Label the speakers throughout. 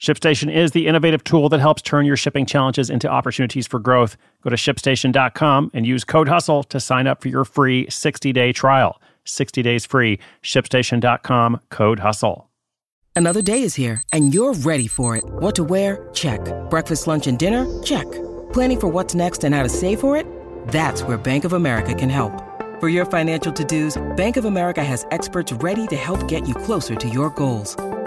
Speaker 1: ShipStation is the innovative tool that helps turn your shipping challenges into opportunities for growth. Go to shipstation.com and use code HUSTLE to sign up for your free 60 day trial. 60 days free. ShipStation.com code HUSTLE.
Speaker 2: Another day is here and you're ready for it. What to wear? Check. Breakfast, lunch, and dinner? Check. Planning for what's next and how to save for it? That's where Bank of America can help. For your financial to dos, Bank of America has experts ready to help get you closer to your goals.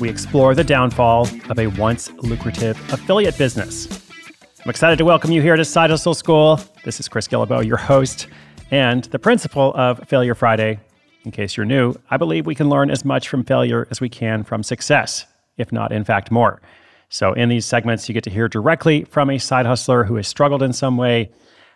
Speaker 1: we explore the downfall of a once lucrative affiliate business. I'm excited to welcome you here to Side Hustle School. This is Chris Guillebeau, your host and the principal of Failure Friday. In case you're new, I believe we can learn as much from failure as we can from success, if not, in fact, more. So, in these segments, you get to hear directly from a side hustler who has struggled in some way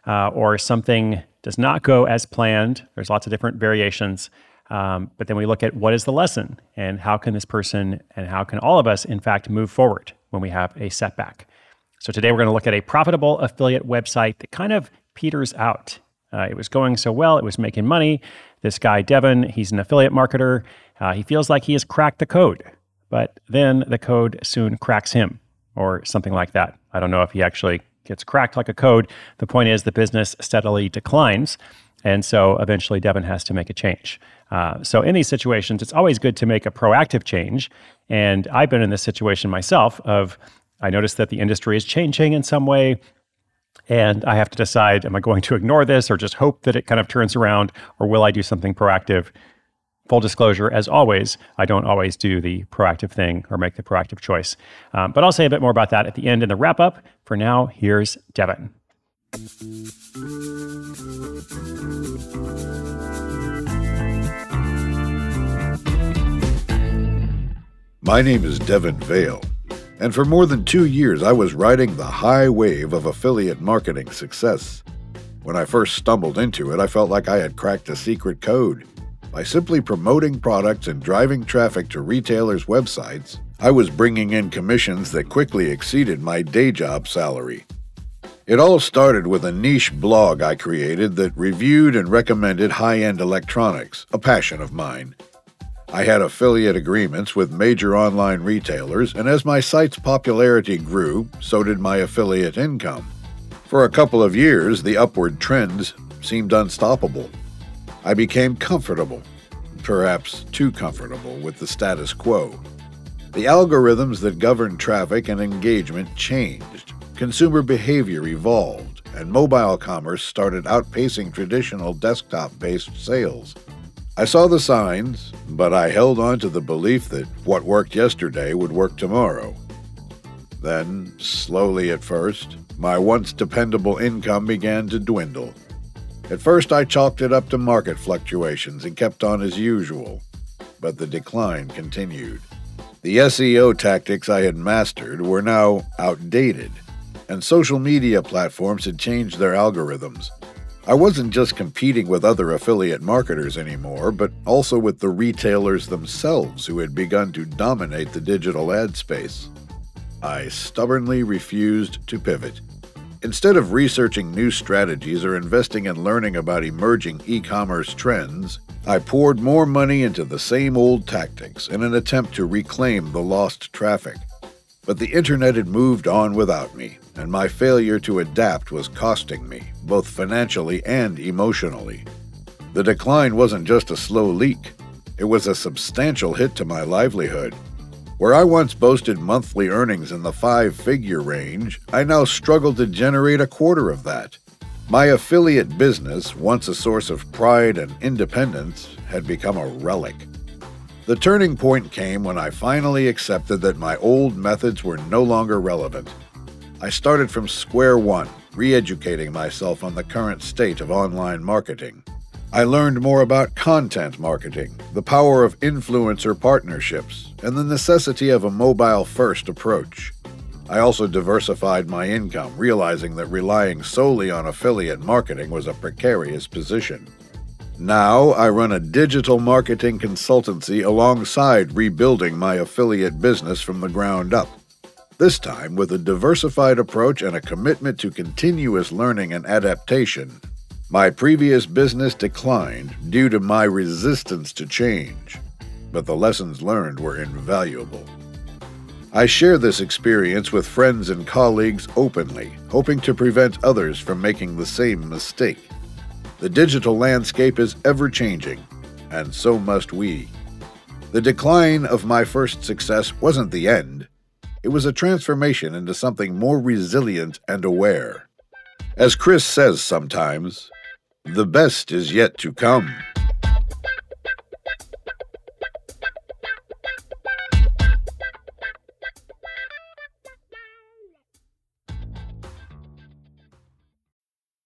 Speaker 1: uh, or something does not go as planned. There's lots of different variations. Um, but then we look at what is the lesson and how can this person and how can all of us, in fact, move forward when we have a setback. So today we're going to look at a profitable affiliate website that kind of peters out. Uh, it was going so well, it was making money. This guy, Devin, he's an affiliate marketer. Uh, he feels like he has cracked the code, but then the code soon cracks him or something like that. I don't know if he actually gets cracked like a code. The point is, the business steadily declines. And so eventually Devin has to make a change. Uh, so in these situations, it's always good to make a proactive change. And I've been in this situation myself of I notice that the industry is changing in some way. And I have to decide, am I going to ignore this or just hope that it kind of turns around, or will I do something proactive? Full disclosure, as always, I don't always do the proactive thing or make the proactive choice. Um, but I'll say a bit more about that at the end in the wrap up. For now, here's Devin.
Speaker 3: My name is Devin Vale, and for more than two years I was riding the high wave of affiliate marketing success. When I first stumbled into it, I felt like I had cracked a secret code. By simply promoting products and driving traffic to retailers' websites, I was bringing in commissions that quickly exceeded my day job salary. It all started with a niche blog I created that reviewed and recommended high end electronics, a passion of mine. I had affiliate agreements with major online retailers, and as my site's popularity grew, so did my affiliate income. For a couple of years, the upward trends seemed unstoppable. I became comfortable, perhaps too comfortable, with the status quo. The algorithms that govern traffic and engagement changed, consumer behavior evolved, and mobile commerce started outpacing traditional desktop based sales. I saw the signs, but I held on to the belief that what worked yesterday would work tomorrow. Then, slowly at first, my once dependable income began to dwindle. At first, I chalked it up to market fluctuations and kept on as usual, but the decline continued. The SEO tactics I had mastered were now outdated, and social media platforms had changed their algorithms. I wasn't just competing with other affiliate marketers anymore, but also with the retailers themselves who had begun to dominate the digital ad space. I stubbornly refused to pivot. Instead of researching new strategies or investing in learning about emerging e commerce trends, I poured more money into the same old tactics in an attempt to reclaim the lost traffic. But the internet had moved on without me, and my failure to adapt was costing me, both financially and emotionally. The decline wasn't just a slow leak, it was a substantial hit to my livelihood. Where I once boasted monthly earnings in the five figure range, I now struggle to generate a quarter of that. My affiliate business, once a source of pride and independence, had become a relic. The turning point came when I finally accepted that my old methods were no longer relevant. I started from square one, re educating myself on the current state of online marketing. I learned more about content marketing, the power of influencer partnerships, and the necessity of a mobile first approach. I also diversified my income, realizing that relying solely on affiliate marketing was a precarious position. Now I run a digital marketing consultancy alongside rebuilding my affiliate business from the ground up. This time with a diversified approach and a commitment to continuous learning and adaptation my previous business declined due to my resistance to change, but the lessons learned were invaluable. I share this experience with friends and colleagues openly, hoping to prevent others from making the same mistake. The digital landscape is ever changing, and so must we. The decline of my first success wasn't the end, it was a transformation into something more resilient and aware. As Chris says sometimes, the best is yet to come.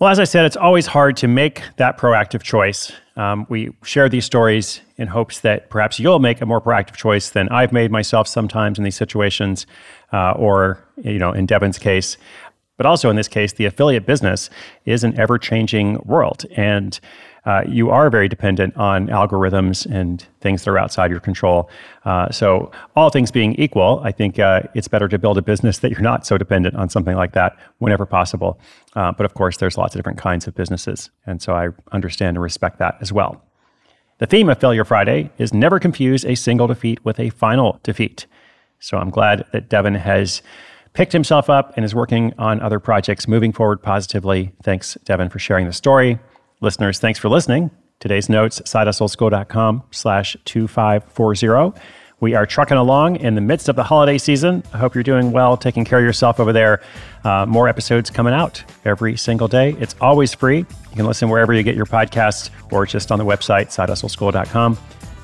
Speaker 1: Well, as I said, it's always hard to make that proactive choice. Um, we share these stories in hopes that perhaps you'll make a more proactive choice than I've made myself sometimes in these situations, uh, or you know, in Devin's case. But also in this case, the affiliate business is an ever-changing world, and uh, you are very dependent on algorithms and things that are outside your control. Uh, so, all things being equal, I think uh, it's better to build a business that you're not so dependent on something like that whenever possible. Uh, but of course, there's lots of different kinds of businesses. And so I understand and respect that as well. The theme of Failure Friday is never confuse a single defeat with a final defeat. So I'm glad that Devin has picked himself up and is working on other projects moving forward positively. Thanks, Devin, for sharing the story. Listeners, thanks for listening. Today's notes, sidehustleschool.com slash 2540. We are trucking along in the midst of the holiday season. I hope you're doing well, taking care of yourself over there. Uh, more episodes coming out every single day. It's always free. You can listen wherever you get your podcasts or just on the website, sidehustleschool.com.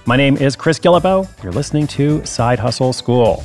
Speaker 1: My name is Chris Guillebeau. You're listening to Side Hustle School.